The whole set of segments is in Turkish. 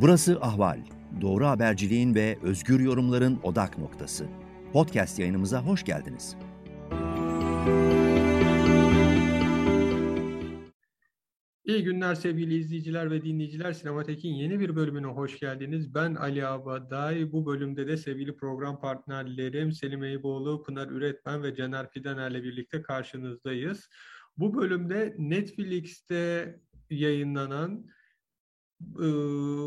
Burası Ahval. Doğru haberciliğin ve özgür yorumların odak noktası. Podcast yayınımıza hoş geldiniz. İyi günler sevgili izleyiciler ve dinleyiciler. Sinematek'in yeni bir bölümüne hoş geldiniz. Ben Ali Abaday. Bu bölümde de sevgili program partnerlerim Selim Eyüboğlu, Pınar Üretmen ve Caner Fidaner'le birlikte karşınızdayız. Bu bölümde Netflix'te yayınlanan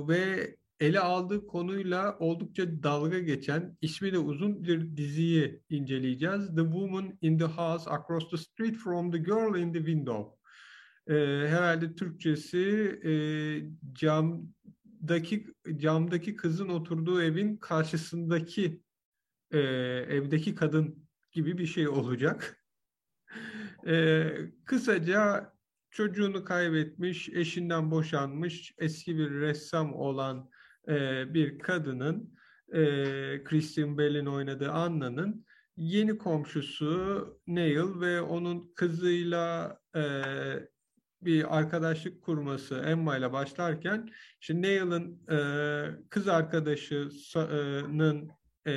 ve ele aldığı konuyla oldukça dalga geçen, ismi de uzun bir diziyi inceleyeceğiz. The Woman in the House Across the Street from the Girl in the Window. E, herhalde Türkçesi e, camdaki camdaki kızın oturduğu evin karşısındaki e, evdeki kadın gibi bir şey olacak. E, kısaca çocuğunu kaybetmiş, eşinden boşanmış, eski bir ressam olan e, bir kadının, e, Christian Bale'in oynadığı Anna'nın yeni komşusu Neil ve onun kızıyla e, bir arkadaşlık kurması Emma ile başlarken işte Neil'in e, kız arkadaşının e,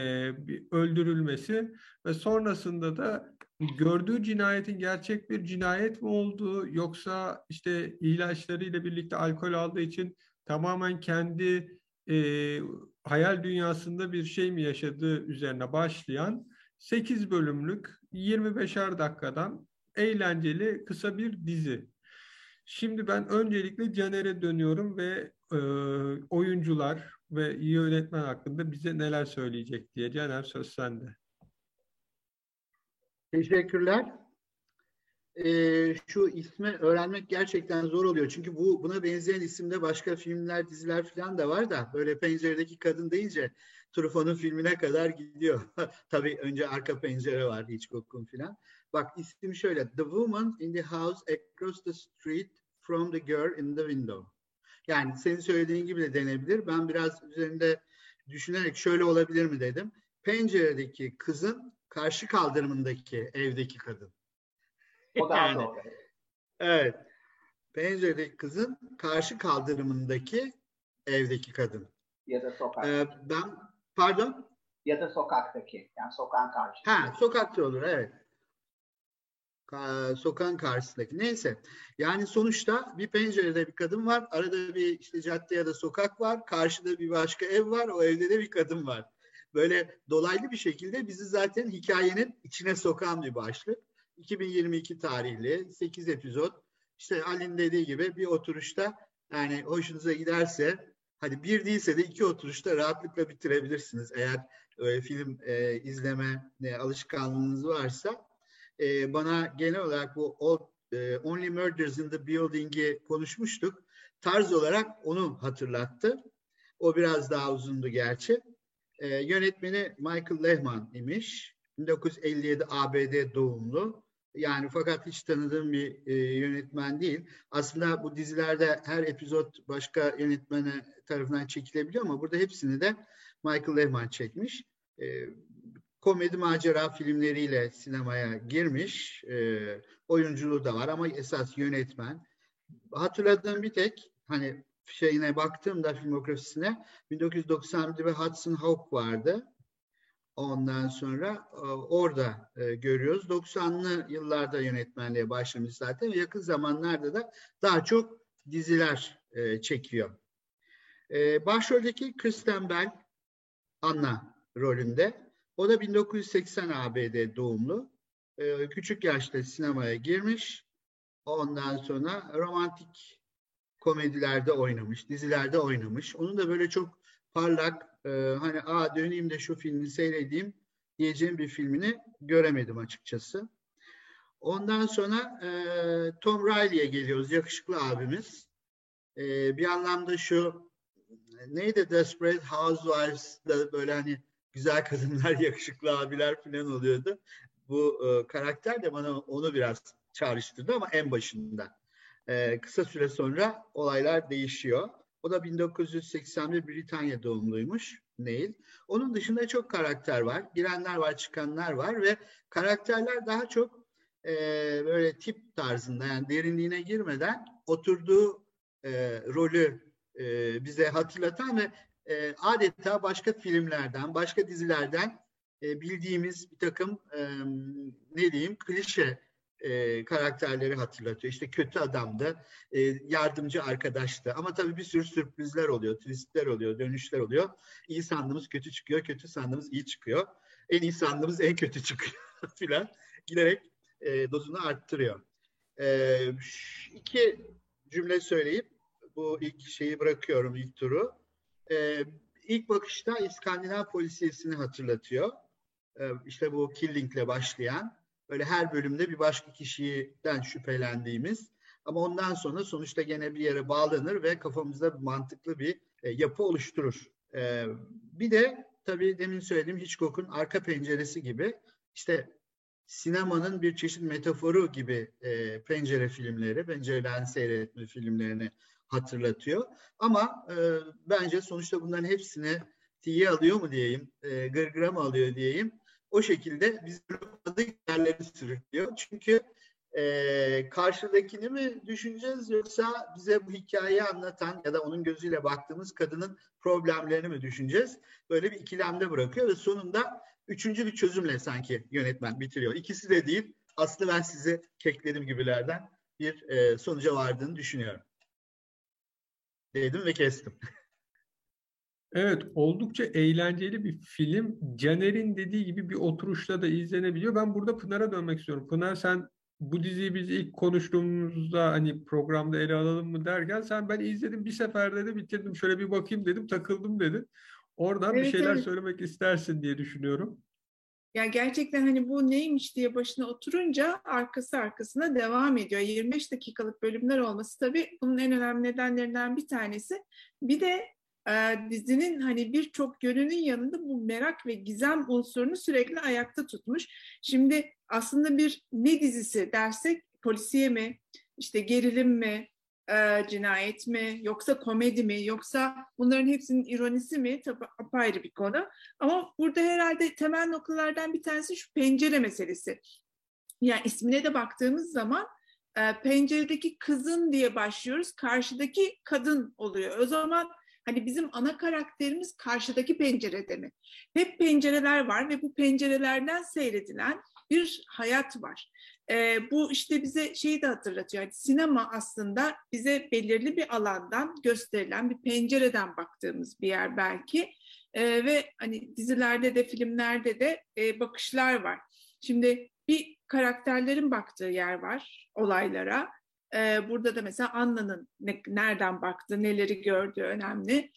öldürülmesi ve sonrasında da gördüğü cinayetin gerçek bir cinayet mi olduğu yoksa işte ilaçlarıyla birlikte alkol aldığı için tamamen kendi e, hayal dünyasında bir şey mi yaşadığı üzerine başlayan 8 bölümlük 25'er dakikadan eğlenceli kısa bir dizi. Şimdi ben öncelikle Caner'e dönüyorum ve e, oyuncular ve iyi yönetmen hakkında bize neler söyleyecek diye. Caner söz sende. Teşekkürler. Ee, şu ismi öğrenmek gerçekten zor oluyor. Çünkü bu buna benzeyen isimde başka filmler, diziler falan da var da böyle penceredeki kadın deyince Truffaut'un filmine kadar gidiyor. Tabii önce arka pencere var Hitchcock'un falan. Bak isim şöyle. The Woman in the House Across the Street from the Girl in the Window. Yani senin söylediğin gibi de denebilir. Ben biraz üzerinde düşünerek şöyle olabilir mi dedim. Penceredeki kızın karşı kaldırımındaki evdeki kadın. O daha yani, doğru. Evet. Penceredeki kızın karşı kaldırımındaki evdeki kadın. Ya da sokak. Ee, ben pardon? Ya da sokaktaki. Yani sokağın karşısında. Ha, sokakta olur evet. Ka sokağın karşısındaki. Neyse. Yani sonuçta bir pencerede bir kadın var. Arada bir işte cadde ya da sokak var. Karşıda bir başka ev var. O evde de bir kadın var böyle dolaylı bir şekilde bizi zaten hikayenin içine sokan bir başlık. 2022 tarihli 8 epizod. İşte Ali'nin dediği gibi bir oturuşta yani hoşunuza giderse hadi bir değilse de iki oturuşta rahatlıkla bitirebilirsiniz. Eğer e, film e, izleme e, alışkanlığınız varsa e, bana genel olarak bu o, e, Only Murders in the Building'i konuşmuştuk. Tarz olarak onu hatırlattı. O biraz daha uzundu gerçi. E, yönetmeni Michael Lehman imiş. 1957 ABD doğumlu. Yani fakat hiç tanıdığım bir e, yönetmen değil. Aslında bu dizilerde her epizod başka yönetmeni tarafından çekilebiliyor ama burada hepsini de Michael Lehman çekmiş. E, komedi macera filmleriyle sinemaya girmiş. E, oyunculuğu da var ama esas yönetmen. Hatırladığım bir tek hani şeyine baktığımda filmografisine 1991'de ve Hudson Hawk vardı. Ondan sonra e, orada e, görüyoruz. 90'lı yıllarda yönetmenliğe başlamış zaten yakın zamanlarda da daha çok diziler e, çekiyor. Başroldeki Kristen Bell Anna rolünde. O da 1980 ABD doğumlu. Küçük yaşta sinemaya girmiş. Ondan sonra romantik komedilerde oynamış, dizilerde oynamış. Onun da böyle çok parlak, e, hani a döneyim de şu filmi seyredeyim diyeceğim bir filmini göremedim açıkçası. Ondan sonra e, Tom Riley'e geliyoruz, yakışıklı abimiz. E, bir anlamda şu neydi Desperate Housewives'da böyle hani güzel kadınlar, yakışıklı abiler falan oluyordu. Bu e, karakter de bana onu biraz çağrıştırdı ama en başında. Ee, kısa süre sonra olaylar değişiyor. O da 1981 Britanya doğumluymuş Neil. Onun dışında çok karakter var. Girenler var, çıkanlar var ve karakterler daha çok e, böyle tip tarzında yani derinliğine girmeden oturduğu e, rolü e, bize hatırlatan ve e, adeta başka filmlerden, başka dizilerden e, bildiğimiz bir takım e, ne diyeyim klişe e, karakterleri hatırlatıyor. İşte kötü adamdı, e, yardımcı arkadaştı. Ama tabii bir sürü sürprizler oluyor, twistler oluyor, dönüşler oluyor. İyi sandığımız kötü çıkıyor, kötü sandığımız iyi çıkıyor. En iyi sandığımız en kötü çıkıyor filan. Giderek e, dozunu arttırıyor. E, iki cümle söyleyip bu ilk şeyi bırakıyorum ilk turu. E, ilk bakışta İskandinav polisiyesini hatırlatıyor. E, işte bu Killing'le başlayan böyle her bölümde bir başka kişiden şüphelendiğimiz ama ondan sonra sonuçta gene bir yere bağlanır ve kafamızda mantıklı bir e, yapı oluşturur. E, bir de tabii demin söylediğim Hitchcock'un arka penceresi gibi işte sinemanın bir çeşit metaforu gibi e, pencere filmleri, pencereden seyretme filmlerini hatırlatıyor. Ama e, bence sonuçta bunların hepsini tiye alıyor mu diyeyim, e, gırgıra mı alıyor diyeyim. O şekilde biz tanıdık yerleri sürüklüyor. Çünkü e, karşıdakini mi düşüneceğiz yoksa bize bu hikayeyi anlatan ya da onun gözüyle baktığımız kadının problemlerini mi düşüneceğiz? Böyle bir ikilemde bırakıyor ve sonunda üçüncü bir çözümle sanki yönetmen bitiriyor. İkisi de değil, aslında ben size kekledim gibilerden bir e, sonuca vardığını düşünüyorum. Dedim ve kestim. Evet, oldukça eğlenceli bir film. Caner'in dediği gibi bir oturuşta da izlenebiliyor. Ben burada Pınar'a dönmek istiyorum. Pınar sen bu diziyi biz ilk konuştuğumuzda hani programda ele alalım mı derken sen ben izledim bir seferde de bitirdim. Şöyle bir bakayım dedim, takıldım dedin. Oradan Evet, bir şeyler evet. söylemek istersin diye düşünüyorum. Ya gerçekten hani bu neymiş diye başına oturunca arkası arkasına devam ediyor. 25 dakikalık bölümler olması tabii bunun en önemli nedenlerinden bir tanesi. Bir de e, dizinin hani birçok yönünün yanında bu merak ve gizem unsurunu sürekli ayakta tutmuş. Şimdi aslında bir ne dizisi dersek polisiye mi, işte gerilim mi, e, cinayet mi, yoksa komedi mi, yoksa bunların hepsinin ironisi mi tabii apayrı bir konu. Ama burada herhalde temel noktalardan bir tanesi şu pencere meselesi. Yani ismine de baktığımız zaman e, penceredeki kızın diye başlıyoruz. Karşıdaki kadın oluyor. O zaman hani bizim ana karakterimiz karşıdaki pencerede mi? Hep pencereler var ve bu pencerelerden seyredilen bir hayat var. E, bu işte bize şeyi de hatırlatıyor. Yani sinema aslında bize belirli bir alandan gösterilen bir pencereden baktığımız bir yer belki. E, ve hani dizilerde de filmlerde de e, bakışlar var. Şimdi bir karakterlerin baktığı yer var olaylara. E, burada da mesela Anna'nın ne, nereden baktığı, neleri gördüğü önemli.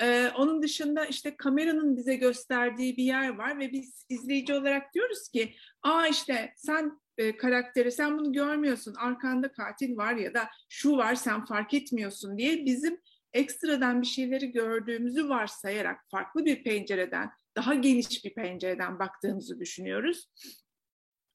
E, onun dışında işte kameranın bize gösterdiği bir yer var ve biz izleyici olarak diyoruz ki, aa işte sen e, karakteri sen bunu görmüyorsun, arkanda katil var ya da şu var sen fark etmiyorsun diye bizim ekstradan bir şeyleri gördüğümüzü varsayarak farklı bir pencereden, daha geniş bir pencereden baktığımızı düşünüyoruz.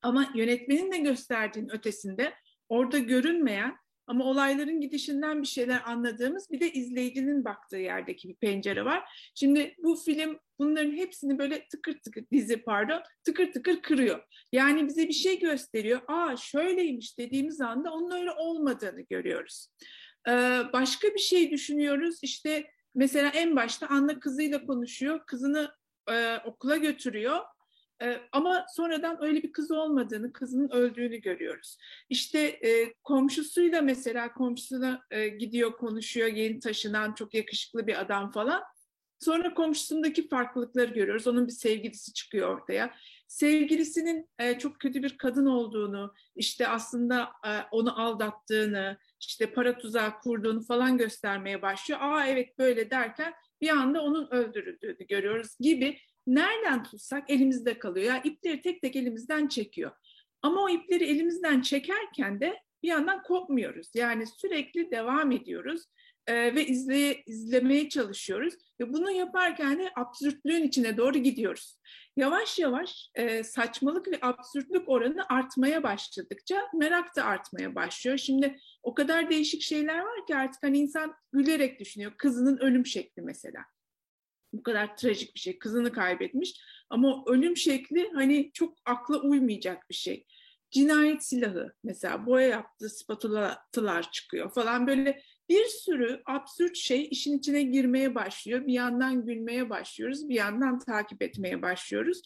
Ama yönetmenin de gösterdiğinin ötesinde orada görünmeyen ama olayların gidişinden bir şeyler anladığımız bir de izleyicinin baktığı yerdeki bir pencere var. Şimdi bu film bunların hepsini böyle tıkır tıkır dizi pardon tıkır tıkır kırıyor. Yani bize bir şey gösteriyor. Aa şöyleymiş dediğimiz anda onun öyle olmadığını görüyoruz. Ee, başka bir şey düşünüyoruz. İşte mesela en başta Anna kızıyla konuşuyor. Kızını e, okula götürüyor. E, ama sonradan öyle bir kız olmadığını, kızının öldüğünü görüyoruz. İşte e, komşusuyla mesela komşusuna e, gidiyor konuşuyor yeni taşınan çok yakışıklı bir adam falan. Sonra komşusundaki farklılıkları görüyoruz. Onun bir sevgilisi çıkıyor ortaya. Sevgilisinin e, çok kötü bir kadın olduğunu, işte aslında e, onu aldattığını, işte para tuzağı kurduğunu falan göstermeye başlıyor. Aa evet böyle derken bir anda onun öldürüldüğünü görüyoruz gibi nereden tutsak elimizde kalıyor. Yani ipleri tek tek elimizden çekiyor. Ama o ipleri elimizden çekerken de bir yandan kopmuyoruz. Yani sürekli devam ediyoruz e, ve izleye, izlemeye çalışıyoruz. Ve bunu yaparken de absürtlüğün içine doğru gidiyoruz. Yavaş yavaş e, saçmalık ve absürtlük oranı artmaya başladıkça merak da artmaya başlıyor. Şimdi o kadar değişik şeyler var ki artık hani insan gülerek düşünüyor. Kızının ölüm şekli mesela bu kadar trajik bir şey. Kızını kaybetmiş ama ölüm şekli hani çok akla uymayacak bir şey. cinayet silahı mesela boya yaptığı spatulalar çıkıyor falan böyle bir sürü absürt şey işin içine girmeye başlıyor. Bir yandan gülmeye başlıyoruz, bir yandan takip etmeye başlıyoruz.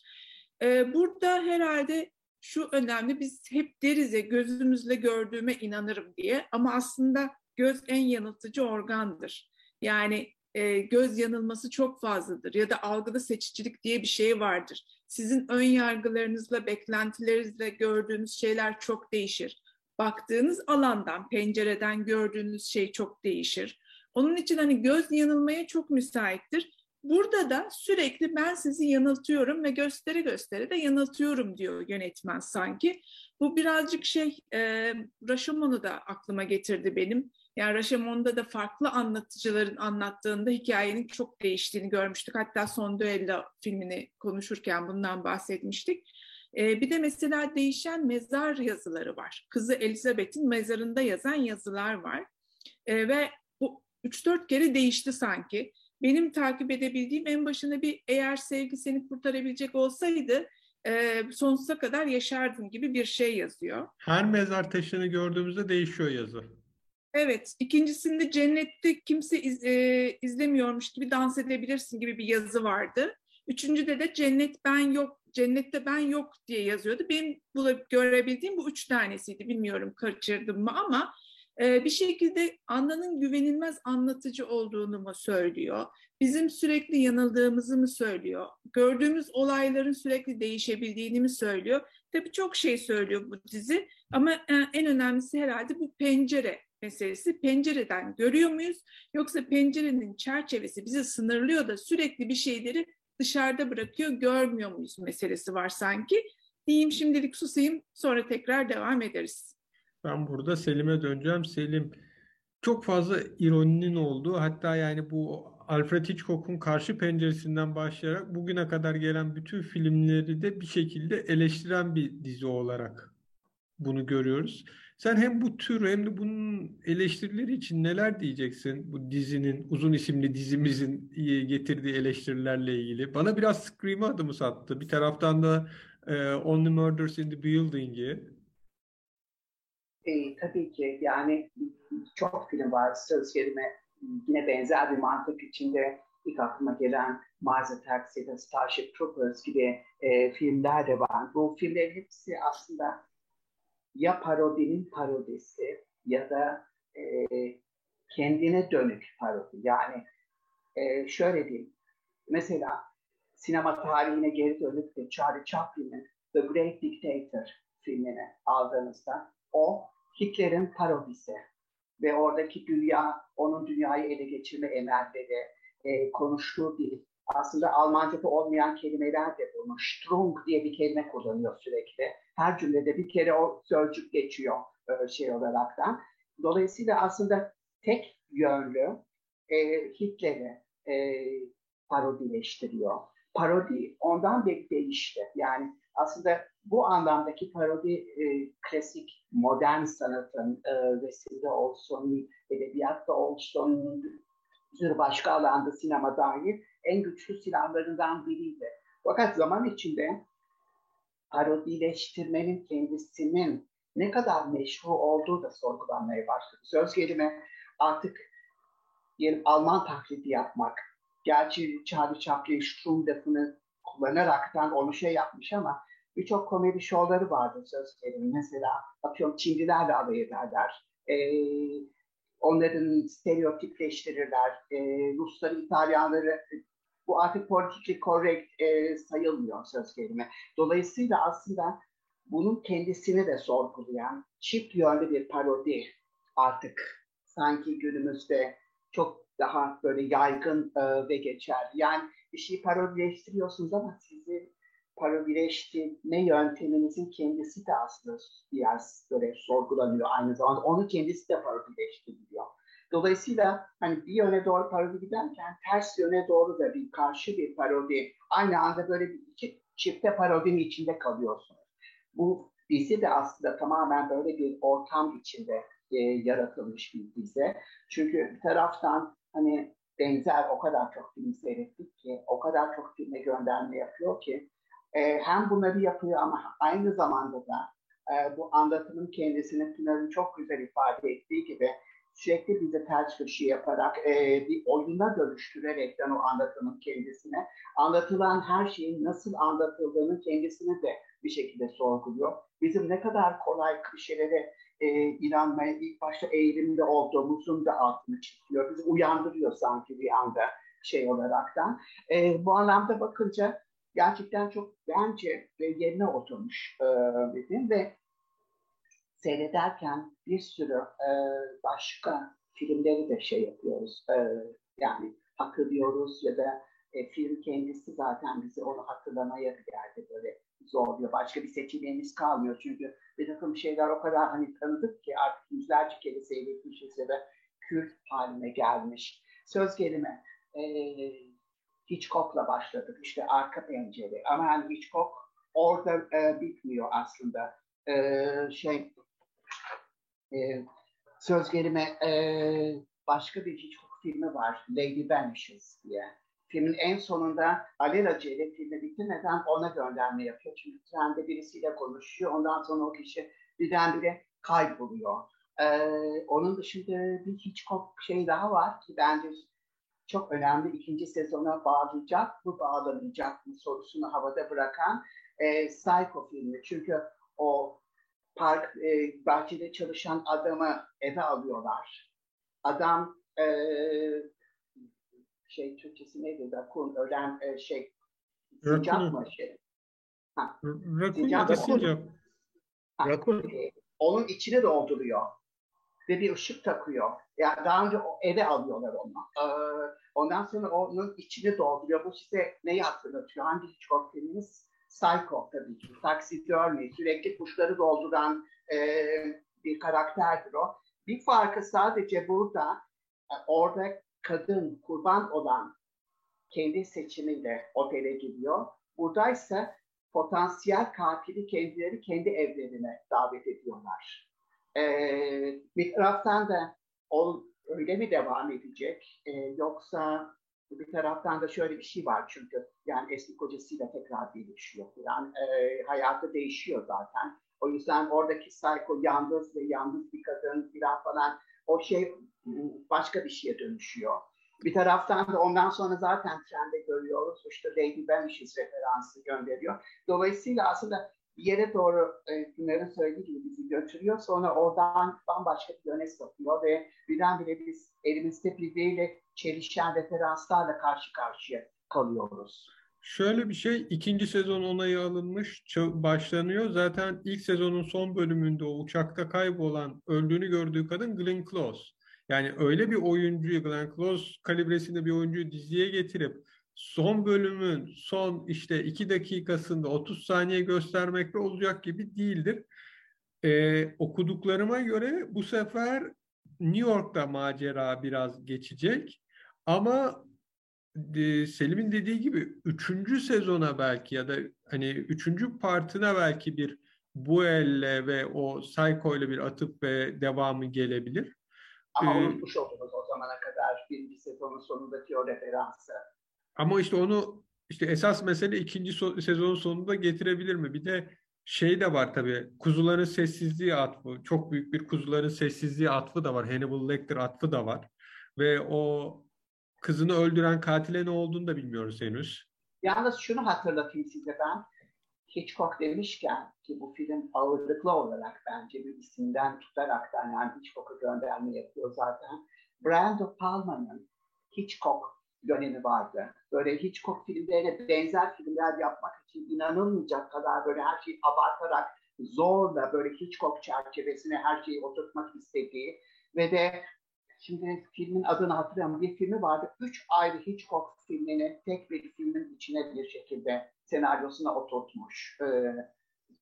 Ee, burada herhalde şu önemli, biz hep deriz ya gözümüzle gördüğüme inanırım diye ama aslında göz en yanıltıcı organdır. Yani e, göz yanılması çok fazladır ya da algıda seçicilik diye bir şey vardır. Sizin ön yargılarınızla, beklentilerinizle gördüğünüz şeyler çok değişir. Baktığınız alandan, pencereden gördüğünüz şey çok değişir. Onun için hani göz yanılmaya çok müsaittir. Burada da sürekli ben sizi yanıltıyorum ve göstere göstere de yanıltıyorum diyor yönetmen sanki. Bu birazcık şey, e, Rashomon'u da aklıma getirdi benim. Yani Rashomon'da da farklı anlatıcıların anlattığında hikayenin çok değiştiğini görmüştük. Hatta Son Duello filmini konuşurken bundan bahsetmiştik. E, bir de mesela değişen mezar yazıları var. Kızı Elizabeth'in mezarında yazan yazılar var. E, ve bu 3-4 kere değişti sanki. Benim takip edebildiğim en başında bir eğer sevgi seni kurtarabilecek olsaydı e, sonsuza kadar yaşardın gibi bir şey yazıyor. Her mezar taşını gördüğümüzde değişiyor yazı. Evet, ikincisinde cennette kimse iz, e, izlemiyormuş gibi dans edebilirsin gibi bir yazı vardı. Üçüncüde de cennet ben yok, cennette ben yok diye yazıyordu. Benim bulup görebildiğim bu üç tanesiydi. Bilmiyorum kaçırdım mı ama e, bir şekilde Anna'nın güvenilmez anlatıcı olduğunu mu söylüyor? Bizim sürekli yanıldığımızı mı söylüyor? Gördüğümüz olayların sürekli değişebildiğini mi söylüyor? Tabii çok şey söylüyor bu dizi ama e, en önemlisi herhalde bu pencere meselesi. Pencereden görüyor muyuz? Yoksa pencerenin çerçevesi bizi sınırlıyor da sürekli bir şeyleri dışarıda bırakıyor, görmüyor muyuz meselesi var sanki. Diyeyim şimdilik susayım, sonra tekrar devam ederiz. Ben burada Selim'e döneceğim. Selim çok fazla ironinin olduğu hatta yani bu Alfred Hitchcock'un karşı penceresinden başlayarak bugüne kadar gelen bütün filmleri de bir şekilde eleştiren bir dizi olarak bunu görüyoruz. Sen hem bu tür hem de bunun eleştirileri için neler diyeceksin? Bu dizinin, uzun isimli dizimizin getirdiği eleştirilerle ilgili. Bana biraz Scream adımı sattı. Bir taraftan da e, Only Murders in the Building'i. E, tabii ki yani çok film var. Söz gelime yine benzer bir mantık içinde ilk aklıma gelen Mars Attacks ya da Starship Troopers gibi e, filmler de var. Bu filmlerin hepsi aslında ya parodinin parodisi ya da e, kendine dönük parodi. Yani e, şöyle diyeyim. Mesela sinema tarihine geri dönüp de Charlie Chaplin'in The Great Dictator filmini aldığınızda o Hitler'in parodisi ve oradaki dünya, onun dünyayı ele geçirme emelleri, e, konuştuğu dil. Aslında Almanca'da olmayan kelimeler de bunu. Strung diye bir kelime kullanıyor sürekli. Her cümlede bir kere o sözcük geçiyor e, şey olaraktan. Dolayısıyla aslında tek yönlü e, Hitler'i e, parodileştiriyor. Parodi ondan beri değişti. Yani aslında bu anlamdaki parodi e, klasik modern sanatın e, resimde olsun, edebiyatta olsun, bir başka alanda sinema dair en güçlü silahlarından biriydi. Fakat zaman içinde parodileştirmenin kendisinin ne kadar meşru olduğu da sorgulanmaya başladı. Söz gelimi artık diyelim Alman taklidi yapmak. Gerçi Charlie Chaplin Strumdaf'ını kullanaraktan onu şey yapmış ama birçok komedi şovları vardı söz gelimi. Mesela atıyorum Çinlilerle alay ederler. Ee, onların stereotipleştirirler. Ee, Rusları, İtalyanları bu artık politically correct e, sayılmıyor söz gelimi. Dolayısıyla aslında bunun kendisini de sorgulayan çift yönlü bir parodi artık sanki günümüzde çok daha böyle yaygın e, ve geçer. Yani bir şeyi parodileştiriyorsunuz ama sizi parodileştirme yönteminizin kendisi de aslında biraz böyle sorgulanıyor aynı zamanda. Onu kendisi de parodileştiriliyor. Dolayısıyla hani bir yöne doğru parodi giderken ters yöne doğru da bir karşı bir parodi aynı anda böyle bir iki çifte parodinin içinde kalıyorsunuz. Bu dizi de aslında tamamen böyle bir ortam içinde e, yaratılmış bir dizi. Çünkü bir taraftan hani benzer o kadar çok film seyrettik ki, o kadar çok filme gönderme yapıyor ki e, hem bunları yapıyor ama aynı zamanda da e, bu anlatımın kendisini Pınar'ın çok güzel ifade ettiği gibi sürekli bize ters köşe yaparak e, bir oyuna dönüştürerekten o anlatımın kendisine anlatılan her şeyin nasıl anlatıldığını kendisini de bir şekilde sorguluyor. Bizim ne kadar kolay klişelere e, inanmaya ilk başta eğilimde olduğumuzun da altını çiziyor. Bizi uyandırıyor sanki bir anda şey olaraktan. E, bu anlamda bakınca gerçekten çok bence yerine oturmuş e, dedim ve seyrederken bir sürü e, başka filmleri de şey yapıyoruz. E, yani hatırlıyoruz ya da e, film kendisi zaten bizi onu hatırlamaya bir yerde böyle zorluyor. Başka bir seçeneğimiz kalmıyor. Çünkü bir takım şeyler o kadar hani tanıdık ki artık yüzlerce kere seyretmişiz ya da kült haline gelmiş. Söz gelime e, Hitchcock'la başladık. İşte arka pencere. Ama yani Hitchcock orada e, bitmiyor aslında. E, şey e, söz gelime e, başka bir Hitchcock filmi var. Lady Vanishes diye. Filmin en sonunda alelacele filmi bitirmeden ona gönderme yapıyor. Çünkü trende birisiyle konuşuyor. Ondan sonra o kişi birdenbire kayboluyor. Ee, onun dışında bir Hitchcock şey daha var ki bence çok önemli ikinci sezona bağlayacak mı bağlamayacak mı sorusunu havada bırakan e, Psycho filmi. Çünkü o park e, bahçede çalışan adamı eve alıyorlar. Adam e, şey Türkçesi neydi? Rakun ölen e, şey sincap mı şey? Ha. Rakun ya da sincap. Rakun. E, onun içini dolduruyor ve bir ışık takıyor. Yani daha önce eve alıyorlar onu. Ee, ondan sonra onun içini dolduruyor. Bu size neyi hatırlatıyor? Hangi Hitchcock filminiz? Psycho tabii ki. Taksidermi, sürekli kuşları dolduran e, bir karakterdir o. Bir farkı sadece burada e, orada kadın kurban olan kendi seçimiyle otele gidiyor. Buradaysa potansiyel katili kendileri kendi evlerine davet ediyorlar. Ee, bir taraftan da o öyle mi devam edecek ee, yoksa bir taraftan da şöyle bir şey var çünkü yani eski kocasıyla tekrar birleşiyor yani e, hayatı değişiyor zaten. O yüzden oradaki psycho yalnız ve yalnız bir kadın falan falan o şey başka bir şeye dönüşüyor. Bir taraftan da ondan sonra zaten trende görüyoruz. İşte Lady Vanishes referansı gönderiyor. Dolayısıyla aslında bir yere doğru e, Pınar'ın söylediği gibi bizi götürüyor. Sonra oradan bambaşka bir yöne sokuyor ve birdenbire biz elimizde birbiriyle çelişen referanslarla karşı karşıya kalıyoruz. Şöyle bir şey, ikinci sezon onayı alınmış, başlanıyor. Zaten ilk sezonun son bölümünde o uçakta kaybolan, öldüğünü gördüğü kadın Glenn Close. Yani öyle bir oyuncuyu, Glenn Close kalibresinde bir oyuncuyu diziye getirip son bölümün son işte iki dakikasında 30 saniye göstermekte olacak gibi değildir. Ee, okuduklarıma göre bu sefer New York'ta macera biraz geçecek. Ama e, Selim'in dediği gibi üçüncü sezona belki ya da hani üçüncü partına belki bir bu elle ve o Psycho ile bir atıp ve devamı gelebilir. Ama ee, unutmuş oldunuz o zamana kadar birinci sezonun sonundaki o referansı. Ama işte onu işte esas mesele ikinci so- sezonun sonunda getirebilir mi? Bir de şey de var tabii. Kuzuların sessizliği atfı. Çok büyük bir kuzuların sessizliği atfı da var. Hannibal Lecter atfı da var. Ve o kızını öldüren katile ne olduğunu da bilmiyoruz henüz. Yalnız şunu hatırlatayım size ben. Hitchcock demişken ki bu film ağırlıklı olarak bence bir isimden tutaraktan yani Hitchcock'a gönderme yapıyor zaten. Brando Palma'nın Hitchcock dönemi vardı. Böyle Hitchcock filmlerine benzer filmler yapmak için inanılmayacak kadar böyle her şeyi abartarak zorla böyle Hitchcock çerçevesine her şeyi oturtmak istediği ve de şimdi filmin adını hatırlamıyorum bir filmi vardı. Üç ayrı Hitchcock filmini tek bir filmin içine bir şekilde senaryosuna oturtmuş. Ee,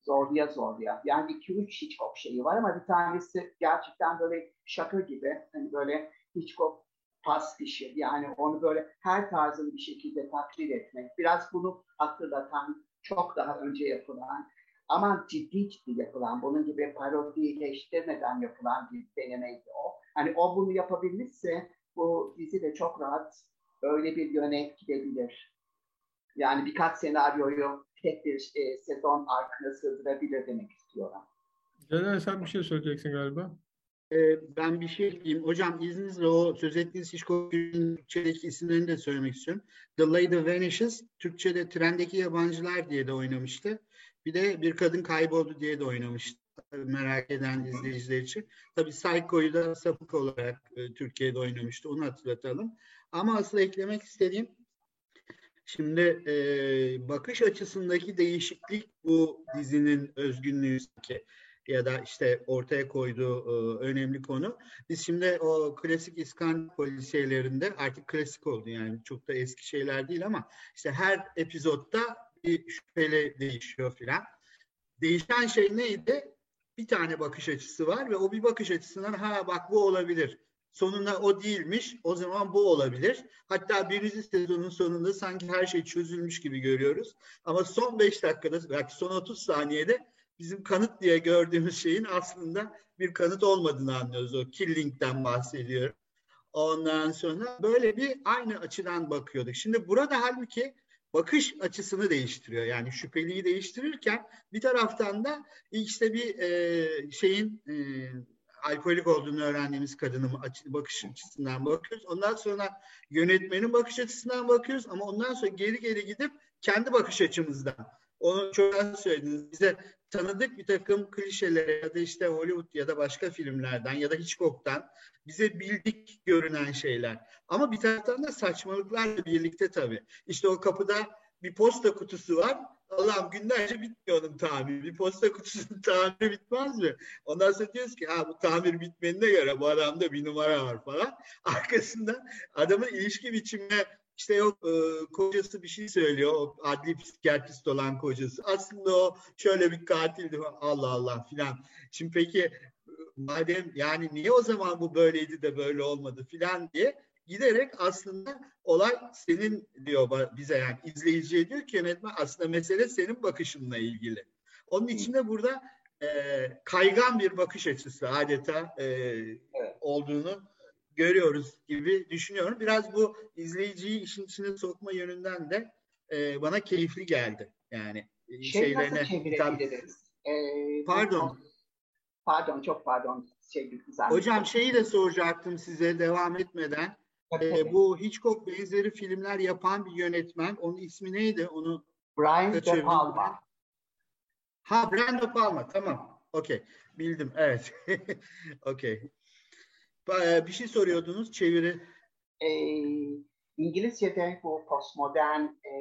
zorluya zorluya. Yani iki üç Hitchcock şeyi var ama bir tanesi gerçekten böyle şaka gibi. Hani böyle Hitchcock pastişi yani onu böyle her tarzını bir şekilde taklit etmek. Biraz bunu hatırlatan çok daha önce yapılan ama ciddi ciddi yapılan bunun gibi parodileştirmeden yapılan bir denemeydi o. Hani o bunu yapabilmişse bu dizi de çok rahat öyle bir yöne gidebilir. Yani birkaç senaryoyu tek bir e, sezon arkasına sığdırabilir demek istiyorum. Caner sen bir şey söyleyeceksin galiba. Ee, ben bir şey diyeyim. Hocam izninizle o söz ettiğiniz Hitchcock'un Türkçedeki isimlerini de söylemek istiyorum. The Lady Vanishes, Türkçe'de Trendeki Yabancılar diye de oynamıştı. Bir de Bir Kadın Kayboldu diye de oynamıştı. Merak eden izleyiciler için. Tabii Psycho'yu da sapık olarak e, Türkiye'de oynamıştı. Onu hatırlatalım. Ama asıl eklemek istediğim Şimdi e, bakış açısındaki değişiklik bu dizinin özgünlüğü ki ya da işte ortaya koyduğu e, önemli konu. Biz şimdi o klasik İskan polisiyelerinde artık klasik oldu yani çok da eski şeyler değil ama işte her epizodda bir şüpheli değişiyor filan. Değişen şey neydi? Bir tane bakış açısı var ve o bir bakış açısından ha bak bu olabilir. Sonunda o değilmiş. O zaman bu olabilir. Hatta birinci sezonun sonunda sanki her şey çözülmüş gibi görüyoruz. Ama son 5 dakikada belki son 30 saniyede bizim kanıt diye gördüğümüz şeyin aslında bir kanıt olmadığını anlıyoruz. O killing'den bahsediyorum. Ondan sonra böyle bir aynı açıdan bakıyorduk. Şimdi burada halbuki bakış açısını değiştiriyor. Yani şüpheliyi değiştirirken bir taraftan da işte bir e, şeyin e, alkolik olduğunu öğrendiğimiz kadının bakış açısından bakıyoruz. Ondan sonra yönetmenin bakış açısından bakıyoruz ama ondan sonra geri geri gidip kendi bakış açımızdan. Onu çok söylediniz. Bize tanıdık bir takım klişelere ya da işte Hollywood ya da başka filmlerden ya da Hitchcock'tan bize bildik görünen şeyler. Ama bir taraftan da saçmalıklarla birlikte tabii. İşte o kapıda bir posta kutusu var. Allah'ım günlerce bitmiyor onun tamiri. Bir posta kutusunun tamiri bitmez mi? Ondan sonra diyoruz ki ha bu tamir bitmenine göre bu adamda bir numara var falan. Arkasında adamın ilişki biçimine işte yok e, kocası bir şey söylüyor. O adli psikiyatrist olan kocası. Aslında o şöyle bir katildi. Allah Allah filan. Şimdi peki madem yani niye o zaman bu böyleydi de böyle olmadı filan diye giderek aslında olay senin diyor bize yani izleyiciye diyor ki yönetmen aslında mesele senin bakışınla ilgili. Onun için de burada e, kaygan bir bakış açısı adeta e, olduğunu görüyoruz gibi düşünüyorum. Biraz bu izleyiciyi işin içine sokma yönünden de e, bana keyifli geldi. Yani şey şeylerine çevirebiliriz? Ee, pardon. Pardon çok pardon. Şey, güzel. Hocam şeyi de soracaktım size devam etmeden. Ee, bu Hitchcock benzeri filmler yapan bir yönetmen. Onun ismi neydi? Onu Brian De Palma. Ha Brian De Palma. Tamam. Okey. Bildim. Evet. Okey. Bir şey soruyordunuz. Çeviri. Ee, İngilizce'de bu postmodern e,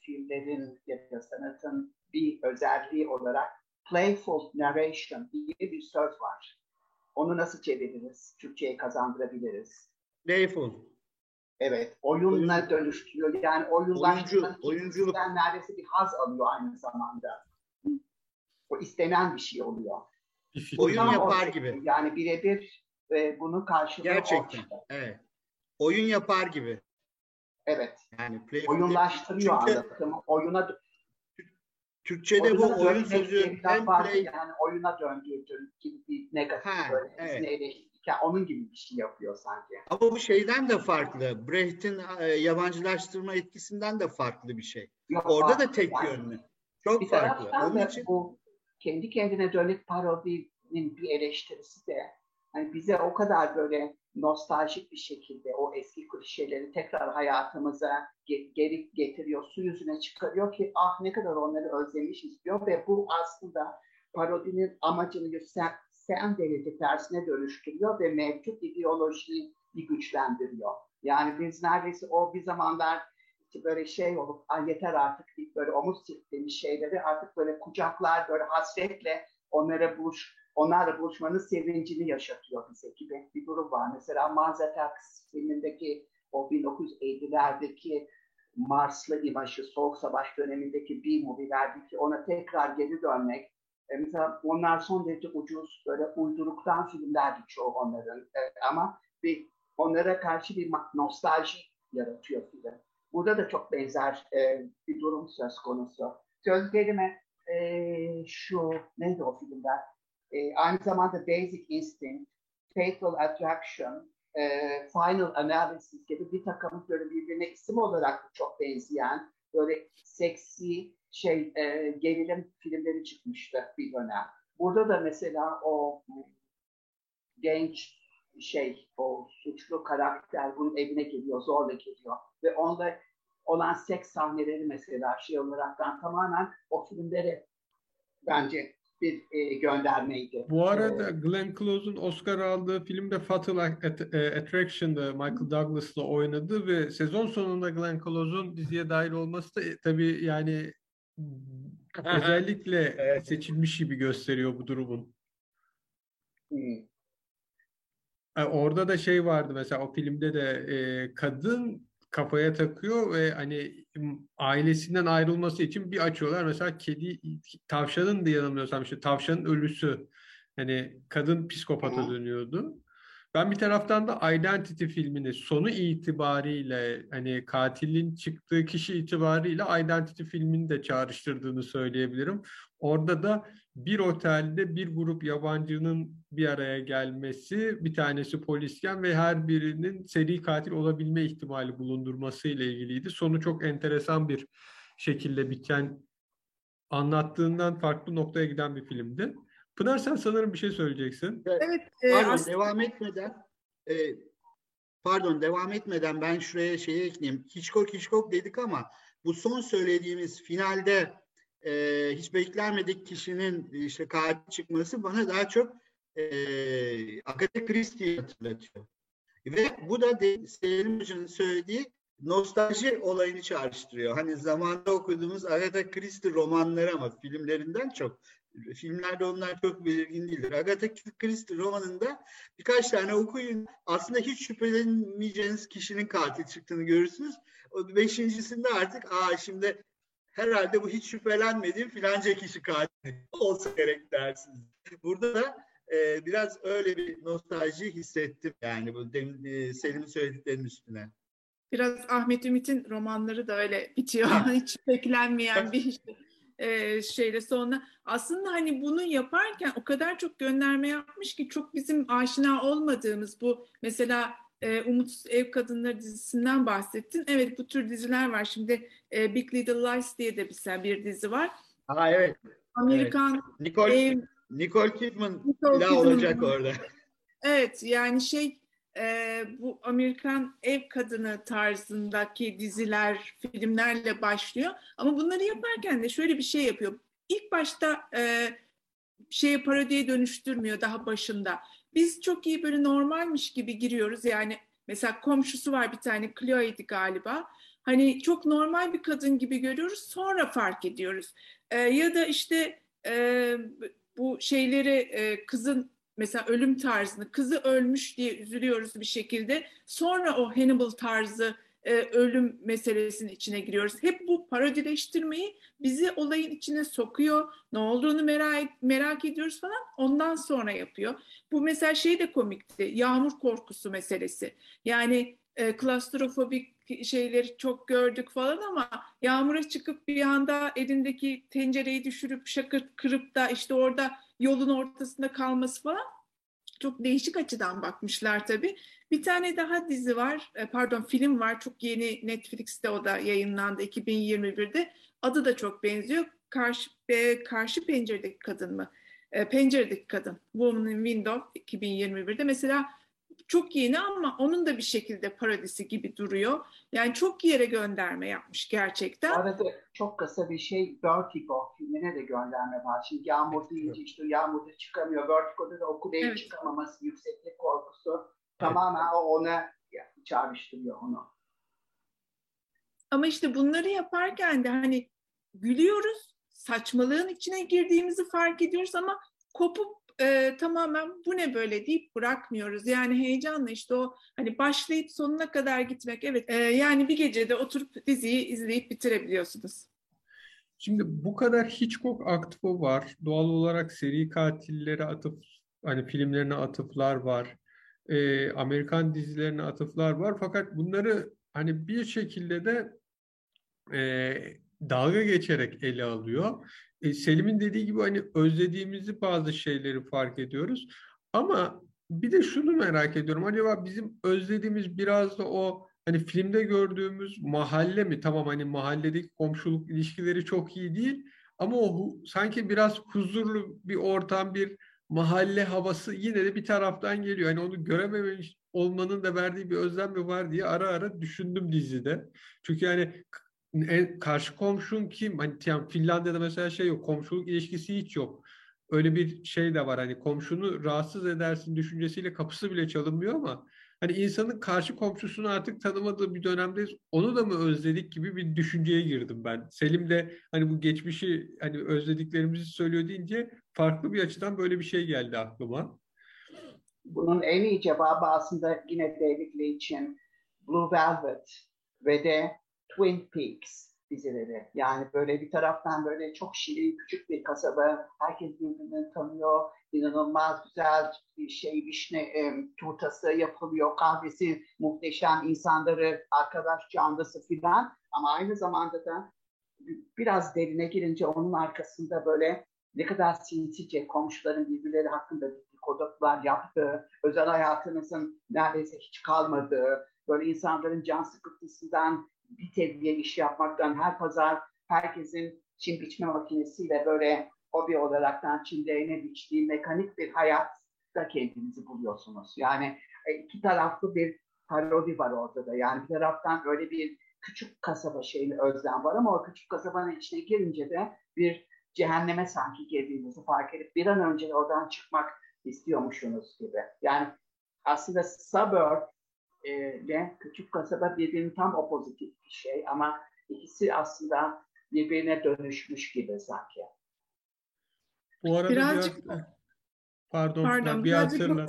filmlerin ya da sanatın bir özelliği olarak playful narration diye bir söz var. Onu nasıl çeviririz? Türkçe'ye kazandırabiliriz. Playful. Evet, oyunla Oyun. dönüştürüyor. Yani oyunlaştırmanın Oyuncu, oyunculuk. neredeyse bir haz alıyor aynı zamanda. O istenen bir şey oluyor. Bir Oyun yapar gibi. Yani birebir e, bunu karşılığı Gerçekten, ortada. evet. Oyun yapar gibi. Evet. Yani play Oyunlaştırıyor Çünkü, anlatımı. Oyuna Türkçe'de oyuna bu oyun sözü hem play... Yani oyuna döndürdüğün gibi bir negatif ha, böyle evet yani onun gibi bir şey yapıyor sanki. Ama bu şeyden de farklı. Brecht'in e, yabancılaştırma etkisinden de farklı bir şey. Yok, Orada farklı. da tek yani, yönlü. Çok bir farklı. Onun için bu kendi kendine dönük parodinin bir eleştirisi de hani bize o kadar böyle nostaljik bir şekilde o eski klişeleri tekrar hayatımıza geri getiriyor, su yüzüne çıkarıyor ki ah ne kadar onları özlemişiz diyor ve bu aslında parodinin amacını sen derece tersine dönüştürüyor ve mevcut ideolojiyi güçlendiriyor. Yani biz neredeyse o bir zamanlar böyle şey olup yeter artık deyip böyle omuz sildiğimiz şeyleri artık böyle kucaklar böyle hasretle onlara buluş, onlarla buluşmanın sevincini yaşatıyor bize gibi bir durum var. Mesela Attacks filmindeki o 1950'lerdeki Marslı imajı, Soğuk Savaş dönemindeki B-movie'lerdeki ona tekrar geri dönmek e, mesela onlar son derece ucuz, böyle uyduruktan filmlerdi çoğu onların. E, ama bir onlara karşı bir nostalji yaratıyor film. Burada da çok benzer e, bir durum söz konusu. Sözlerime e, şu, neydi o filmler? E, aynı zamanda Basic Instinct, Fatal Attraction, e, Final Analysis gibi bir takım böyle birbirine isim olarak çok benzeyen, böyle seksi, şey e, gerilim filmleri çıkmıştı bir dönem. Burada da mesela o genç şey, o suçlu karakter bunun evine geliyor, zorla geliyor. Ve onda olan seks sahneleri mesela şey olaraktan tamamen o filmlere bence bir e, göndermeydi. Bu arada Glenn Close'un Oscar aldığı filmde Fatal Attraction'da Michael Douglas'la oynadı ve sezon sonunda Glenn Close'un diziye dahil olması da e, tabii yani özellikle evet. seçilmiş gibi gösteriyor bu durumun. Hmm. Orada da şey vardı mesela o filmde de e, kadın kafaya takıyor ve hani ailesinden ayrılması için bir açıyorlar. Mesela kedi, tavşanın da yanılmıyorsam işte tavşanın ölüsü. Hani kadın psikopata dönüyordu. Ben bir taraftan da Identity filmini sonu itibariyle hani katilin çıktığı kişi itibariyle Identity filmini de çağrıştırdığını söyleyebilirim. Orada da bir otelde bir grup yabancının bir araya gelmesi, bir tanesi polisken ve her birinin seri katil olabilme ihtimali bulundurması ile ilgiliydi. Sonu çok enteresan bir şekilde biten, anlattığından farklı noktaya giden bir filmdi. Pınar sen sanırım bir şey söyleyeceksin. Evet. E, pardon aslında... devam etmeden e, pardon devam etmeden ben şuraya şey ekleyeyim. Hitchcock Hitchcock dedik ama bu son söylediğimiz finalde e, hiç beklenmedik kişinin işte katil çıkması bana daha çok e, Agatha Christie'yi hatırlatıyor. Ve bu da Selim Hoca'nın söylediği nostalji olayını çağrıştırıyor. Hani zamanda okuduğumuz Agatha Christie romanları ama filmlerinden çok Filmlerde onlar çok belirgin değildir. Agatha Christie romanında birkaç tane okuyun. Aslında hiç şüphelenmeyeceğiniz kişinin katil çıktığını görürsünüz. O beşincisinde artık aa şimdi herhalde bu hiç şüphelenmediğim filanca kişi katil olsa gerek dersiniz. Burada da e, biraz öyle bir nostalji hissettim yani bu demin, e, Selim'in söylediklerinin üstüne. Biraz Ahmet Ümit'in romanları da öyle bitiyor. hiç beklenmeyen bir e, şeyle sonra aslında hani bunu yaparken o kadar çok gönderme yapmış ki çok bizim aşina olmadığımız bu mesela e, Umutsuz Ev Kadınları dizisinden bahsettin. Evet bu tür diziler var. Şimdi e, Big Little Lies diye de mesela bir dizi var. Ha evet. Amerikan evet. Nicole, ev, Nicole Kidman Nicole Kidman olacak orada. Evet yani şey e, bu Amerikan ev kadını tarzındaki diziler, filmlerle başlıyor. Ama bunları yaparken de şöyle bir şey yapıyor. İlk başta e, şeye parodiye dönüştürmüyor daha başında. Biz çok iyi böyle normalmiş gibi giriyoruz. Yani mesela komşusu var bir tane Chloe'ydi galiba. Hani çok normal bir kadın gibi görüyoruz. Sonra fark ediyoruz. E, ya da işte e, bu şeyleri e, kızın mesela ölüm tarzını kızı ölmüş diye üzülüyoruz bir şekilde. Sonra o Hannibal tarzı e, ölüm meselesinin içine giriyoruz. Hep bu parodileştirmeyi bizi olayın içine sokuyor. Ne olduğunu merak, merak ediyoruz falan. Ondan sonra yapıyor. Bu mesela şey de komikti. Yağmur korkusu meselesi. Yani e, klastrofobik şeyleri çok gördük falan ama yağmura çıkıp bir anda elindeki tencereyi düşürüp şakır kırıp da işte orada yolun ortasında kalması falan çok değişik açıdan bakmışlar tabii. Bir tane daha dizi var, e, pardon film var. Çok yeni Netflix'te o da yayınlandı 2021'de. Adı da çok benziyor. Karşı, e, karşı penceredeki kadın mı? E, penceredeki kadın. Woman in Window 2021'de. Mesela çok yeni ama onun da bir şekilde paradisi gibi duruyor. Yani çok yere gönderme yapmış gerçekten. Arada çok kısa bir şey Vertigo filmine de gönderme var. Şimdi yağmur deyince işte yağmurda çıkamıyor. Vertigo'da da o evet. çıkamaması, yükseklik korkusu evet. tamamen ona çağrıştırıyor onu. Ama işte bunları yaparken de hani gülüyoruz, saçmalığın içine girdiğimizi fark ediyoruz ama kopup e, tamamen bu ne böyle deyip bırakmıyoruz. Yani heyecanla işte o hani başlayıp sonuna kadar gitmek. Evet e, yani bir gecede oturup diziyi izleyip bitirebiliyorsunuz. Şimdi bu kadar Hitchcock aktifo var. Doğal olarak seri katillere atıf, hani filmlerine atıflar var. E, Amerikan dizilerine atıflar var. Fakat bunları hani bir şekilde de e, dalga geçerek ele alıyor Selim'in dediği gibi hani özlediğimizi bazı şeyleri fark ediyoruz. Ama bir de şunu merak ediyorum. Acaba bizim özlediğimiz biraz da o hani filmde gördüğümüz mahalle mi? Tamam hani mahalledeki komşuluk ilişkileri çok iyi değil. ama o sanki biraz huzurlu bir ortam, bir mahalle havası yine de bir taraftan geliyor. Hani onu görememiş olmanın da verdiği bir özlem mi var diye ara ara düşündüm dizide. Çünkü yani en, karşı komşun kim? Hani yani Finlandiya'da mesela şey yok. Komşuluk ilişkisi hiç yok. Öyle bir şey de var. Hani komşunu rahatsız edersin düşüncesiyle kapısı bile çalınmıyor ama hani insanın karşı komşusunu artık tanımadığı bir dönemdeyiz. Onu da mı özledik gibi bir düşünceye girdim ben. Selim de hani bu geçmişi hani özlediklerimizi söylüyor deyince farklı bir açıdan böyle bir şey geldi aklıma. Bunun en iyi cevabı aslında yine David Leitch'in Blue Velvet ve de Twin Peaks dizileri. Yani böyle bir taraftan böyle çok şirin küçük bir kasaba. Herkes birbirini tanıyor. İnanılmaz güzel bir şey vişne e, turtası yapılıyor. Kahvesi muhteşem. insanları arkadaş canlısı filan. Ama aynı zamanda da biraz derine girince onun arkasında böyle ne kadar sinsice komşuların birbirleri hakkında dedikodular yaptığı, özel hayatınızın neredeyse hiç kalmadığı, böyle insanların can sıkıntısından bir tebliğ iş yapmaktan her pazar herkesin çim biçme makinesiyle böyle hobi olaraktan çimlerine biçtiği mekanik bir hayatta kendinizi buluyorsunuz. Yani e, iki taraflı bir parodi var orada da. Yani bir taraftan öyle bir küçük kasaba şeyini özlem var ama o küçük kasabanın içine girince de bir cehenneme sanki girdiğinizi fark edip bir an önce oradan çıkmak istiyormuşsunuz gibi. Yani aslında suburb ile küçük kasaba birbirinin tam opozitif bir şey ama ikisi aslında birbirine dönüşmüş gibi sanki. Bu arada birazcık biraz, pardon, pardon bir hatırla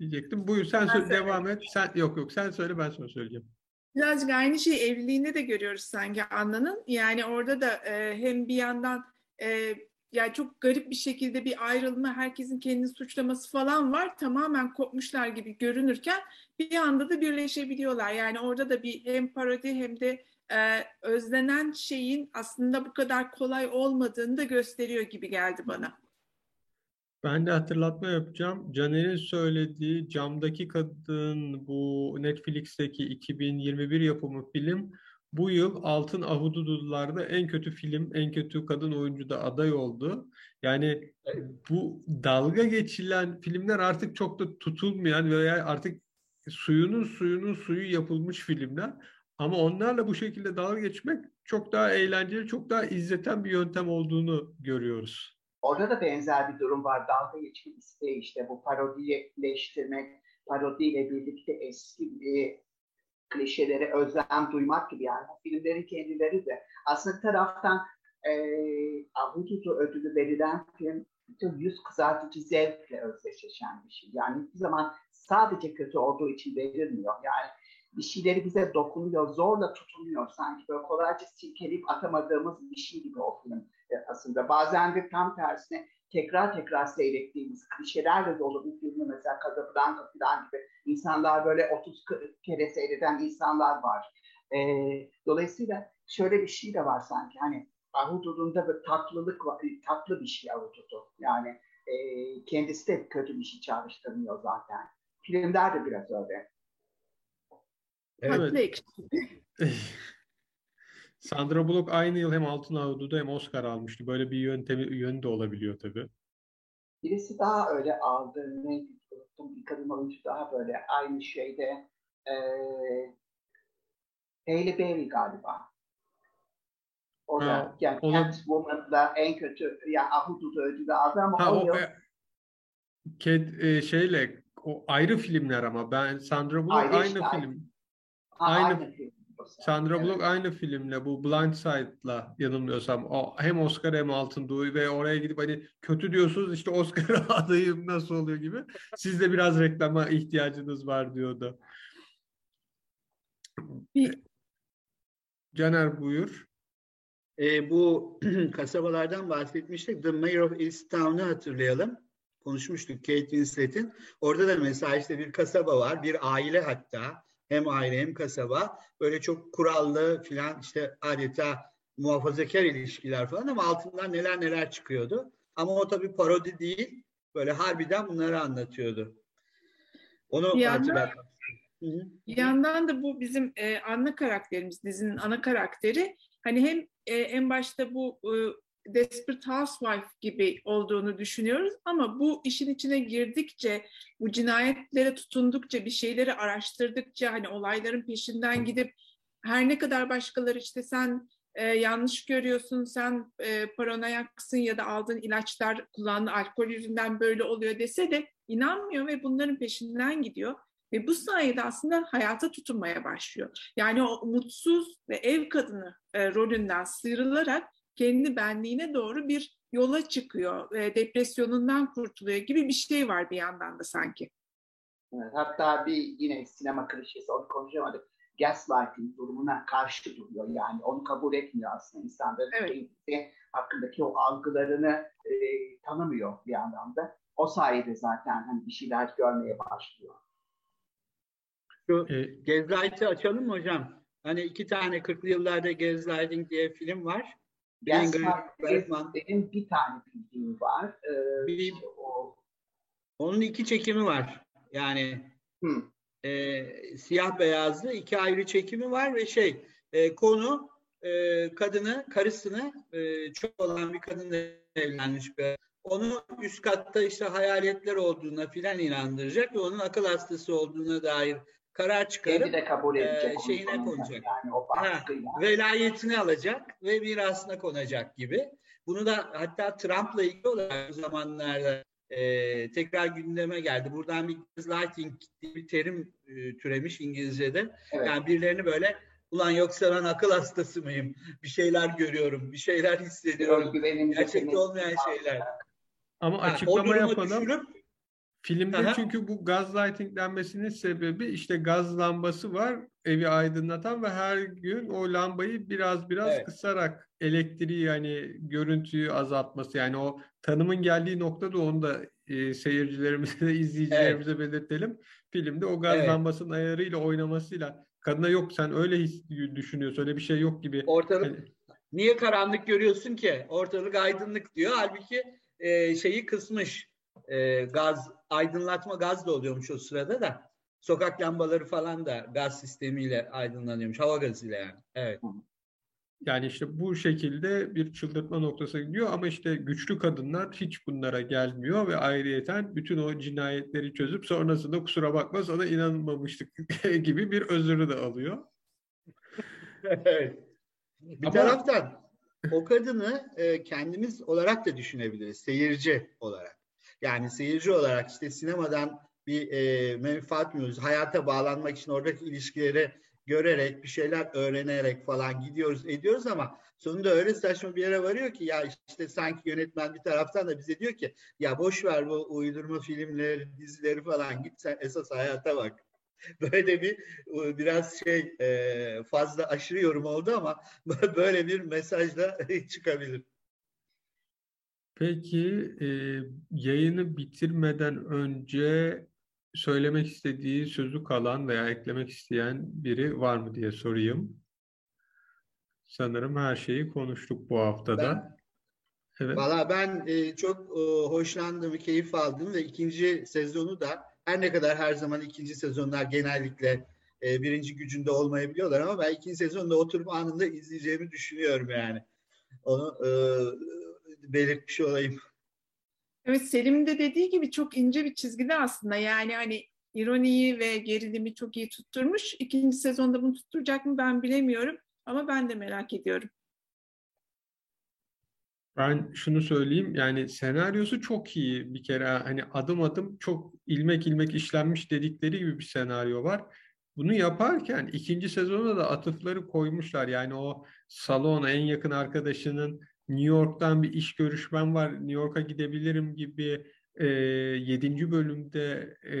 diyecektim. Buyur sen söyle, devam et. Sen yok yok sen söyle ben sonra söyleyeceğim. Birazcık aynı şeyi evliliğinde de görüyoruz sanki Anna'nın. Yani orada da e, hem bir yandan e, yani çok garip bir şekilde bir ayrılma, herkesin kendini suçlaması falan var. Tamamen kopmuşlar gibi görünürken bir anda da birleşebiliyorlar. Yani orada da bir hem parodi hem de e, özlenen şeyin aslında bu kadar kolay olmadığını da gösteriyor gibi geldi bana. Ben de hatırlatma yapacağım. Caner'in söylediği Camdaki Kadın bu Netflix'teki 2021 yapımı film bu yıl Altın Ahududularda en kötü film, en kötü kadın oyuncu da aday oldu. Yani bu dalga geçilen filmler artık çok da tutulmayan veya artık suyunun suyunun suyu yapılmış filmler. Ama onlarla bu şekilde dalga geçmek çok daha eğlenceli, çok daha izleten bir yöntem olduğunu görüyoruz. Orada da benzer bir durum var. Dalga geçmek isteği işte bu parodileştirmek, parodiyle birlikte eski bir klişelere özlem duymak gibi yani filmlerin kendileri de aslında taraftan e, Ahududu ödülü verilen film bütün yüz kızartıcı zevkle özdeşleşen bir şey. Yani hiçbir zaman sadece kötü olduğu için verilmiyor. Yani bir şeyleri bize dokunuyor, zorla tutunuyor sanki böyle kolayca silkeleyip atamadığımız bir şey gibi o film e, aslında. Bazen de tam tersine tekrar tekrar seyrettiğimiz klişelerle dolu bir filmi mesela Casablanca falan gibi insanlar böyle 30 kere seyreden insanlar var. E, dolayısıyla şöyle bir şey de var sanki hani Ahudud'unda bir tatlılık var, tatlı bir şey Ahudud'u. Yani e, kendisi de kötü bir şey çalıştırmıyor zaten. Filmler de biraz öyle. Evet. Sandra Bullock aynı yıl hem Altın Ahududu hem Oscar almıştı. Böyle bir yöntemi yönü de olabiliyor tabii. Birisi daha öyle aldı. Neydi? Bir kadın oyuncu daha böyle aynı şeyde e, Hailey Berry galiba. O da yani ona... Catwoman'da en kötü yani Ahududu ödülü aldı ama ha, o, o yıl... Cat, e, şeyle o ayrı filmler ama ben Sandra Bullock ayrı aynı işte, film. Ha, aynı, aynı film. Sandra evet. Bullock aynı filmle bu Blind Side'la yanılmıyorsam o hem Oscar hem Altın Doğu ve oraya gidip hani kötü diyorsunuz işte Oscar adayım nasıl oluyor gibi. Siz de biraz reklama ihtiyacınız var diyordu. Bir... Caner buyur. E, bu kasabalardan bahsetmiştik. The Mayor of Easttown'u hatırlayalım. Konuşmuştuk Kate Winslet'in. Orada da mesela işte bir kasaba var, bir aile hatta hem aile hem kasaba böyle çok kurallı filan işte adeta muhafazakar ilişkiler falan ama altından neler neler çıkıyordu. Ama o tabii parodi değil. Böyle harbiden bunları anlatıyordu. Onu bir Bir yandan da bu bizim e, ana karakterimiz, dizinin ana karakteri hani hem e, en başta bu e, Desperate Housewife gibi olduğunu düşünüyoruz ama bu işin içine girdikçe, bu cinayetlere tutundukça, bir şeyleri araştırdıkça, hani olayların peşinden gidip her ne kadar başkaları işte sen e, yanlış görüyorsun, sen e, paranoyaksın ya da aldığın ilaçlar, kullandığın alkol yüzünden böyle oluyor dese de inanmıyor ve bunların peşinden gidiyor. Ve bu sayede aslında hayata tutunmaya başlıyor. Yani o mutsuz ve ev kadını e, rolünden sıyrılarak kendi benliğine doğru bir yola çıkıyor. E, depresyonundan kurtuluyor gibi bir şey var bir yandan da sanki. Evet, hatta bir yine sinema klişesi onu konuşamadık. Gaslighting durumuna karşı duruyor. Yani onu kabul etmiyor aslında insanların evet. hakkındaki o algılarını e, tanımıyor bir anlamda. O sayede zaten hani bir şeyler görmeye başlıyor. Şu e, Gaslight'ı açalım mı hocam? Hani iki tane 40'lı yıllarda Gaslighting diye film var. Gaslight'in bir tane bildiğim var. Ee, bir, o... Onun iki çekimi var. Yani e, siyah beyazlı iki ayrı çekimi var ve şey e, konu e, kadını, karısını e, çok olan bir kadınla evlenmiş bir onu üst katta işte hayaletler olduğuna filan inandıracak ve onun akıl hastası olduğuna dair karar çıkarıp de kabul edecek e, şeyine konacak. Yani o ha, velayetini alacak ve mirasına konacak gibi. Bunu da hatta Trump'la ilgili olarak zamanlarda e, tekrar gündeme geldi. Buradan bir gaslighting diye bir terim e, türemiş İngilizce'de. Evet. Yani birilerini böyle ulan yoksa ben akıl hastası mıyım? Bir şeyler görüyorum, bir şeyler hissediyorum. Gerçekte olmayan şeyler. Ama ha, açıklama yapalım. Düşürüp, Filmde Aha. çünkü bu gaslighting denmesinin sebebi işte gaz lambası var evi aydınlatan ve her gün o lambayı biraz biraz evet. kısarak elektriği yani görüntüyü azaltması yani o tanımın geldiği noktada onu da e, seyircilerimize izleyicilerimize evet. belirtelim. Filmde o gaz evet. lambasının ayarıyla oynamasıyla kadına yok sen öyle his, düşünüyorsun öyle bir şey yok gibi. Ortalık yani, niye karanlık görüyorsun ki? Ortalık aydınlık diyor. Halbuki e, şeyi kısmış e, gaz aydınlatma gaz da oluyormuş o sırada da sokak lambaları falan da gaz sistemiyle aydınlanıyormuş hava gazıyla yani. Evet. Yani işte bu şekilde bir çıldırtma noktası gidiyor ama işte güçlü kadınlar hiç bunlara gelmiyor ve ayrıyeten bütün o cinayetleri çözüp sonrasında kusura bakma sana inanmamıştık gibi bir özürü de alıyor. evet. Bir ama... taraftan o kadını e, kendimiz olarak da düşünebiliriz seyirci olarak. Yani seyirci olarak işte sinemadan bir e, menfaat mıyız? Hayata bağlanmak için oradaki ilişkileri görerek, bir şeyler öğrenerek falan gidiyoruz, ediyoruz ama sonunda öyle saçma bir yere varıyor ki ya işte sanki yönetmen bir taraftan da bize diyor ki ya boş ver bu uydurma filmleri, dizileri falan git sen esas hayata bak. Böyle bir biraz şey e, fazla aşırı yorum oldu ama böyle bir mesajla çıkabilir. Peki e, yayını bitirmeden önce söylemek istediği sözü kalan veya eklemek isteyen biri var mı diye sorayım. Sanırım her şeyi konuştuk bu haftada. Ben, evet. Valla ben e, çok e, hoşlandım, keyif aldım ve ikinci sezonu da her ne kadar her zaman ikinci sezonlar genellikle e, birinci gücünde olmayabiliyorlar ama ben ikinci sezonda oturup anında izleyeceğimi düşünüyorum yani. Onu e, belirtmiş olayım. Evet Selim'in de dediği gibi çok ince bir çizgide aslında yani hani ironiyi ve gerilimi çok iyi tutturmuş. İkinci sezonda bunu tutturacak mı ben bilemiyorum ama ben de merak ediyorum. Ben şunu söyleyeyim yani senaryosu çok iyi bir kere hani adım adım çok ilmek ilmek işlenmiş dedikleri gibi bir senaryo var. Bunu yaparken ikinci sezona da atıfları koymuşlar yani o salon en yakın arkadaşının New York'tan bir iş görüşmem var, New York'a gidebilirim gibi e, 7. bölümde e,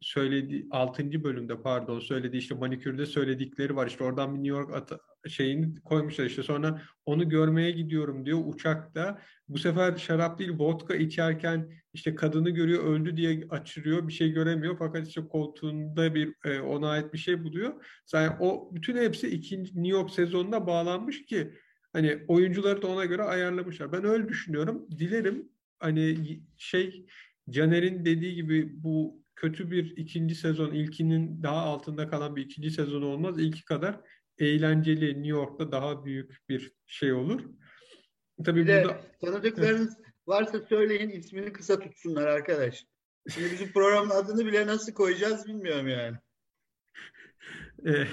söyledi 6. bölümde pardon söyledi işte manikürde söyledikleri var işte oradan bir New York at şeyini koymuşlar işte sonra onu görmeye gidiyorum diyor uçakta bu sefer şarap değil vodka içerken işte kadını görüyor öldü diye açırıyor bir şey göremiyor fakat işte koltuğunda bir e, ona ait bir şey buluyor. Yani o bütün hepsi ikinci New York sezonuna bağlanmış ki Hani oyuncuları da ona göre ayarlamışlar. Ben öyle düşünüyorum. Dilerim hani şey Caner'in dediği gibi bu kötü bir ikinci sezon ilkinin daha altında kalan bir ikinci sezon olmaz. İlki kadar eğlenceli New York'ta daha büyük bir şey olur. Tabii bir de burada... tanıdıklarınız varsa söyleyin ismini kısa tutsunlar arkadaş. Şimdi bizim programın adını bile nasıl koyacağız bilmiyorum yani. Ee,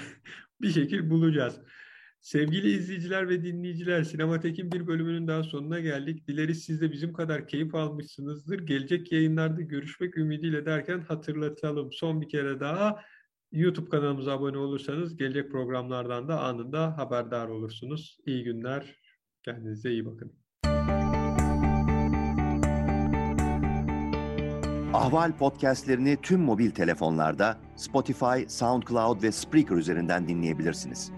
bir şekil bulacağız. Sevgili izleyiciler ve dinleyiciler, Sinematek'in bir bölümünün daha sonuna geldik. Dileriz siz de bizim kadar keyif almışsınızdır. Gelecek yayınlarda görüşmek ümidiyle derken hatırlatalım. Son bir kere daha YouTube kanalımıza abone olursanız gelecek programlardan da anında haberdar olursunuz. İyi günler, kendinize iyi bakın. Ahval podcastlerini tüm mobil telefonlarda Spotify, SoundCloud ve Spreaker üzerinden dinleyebilirsiniz.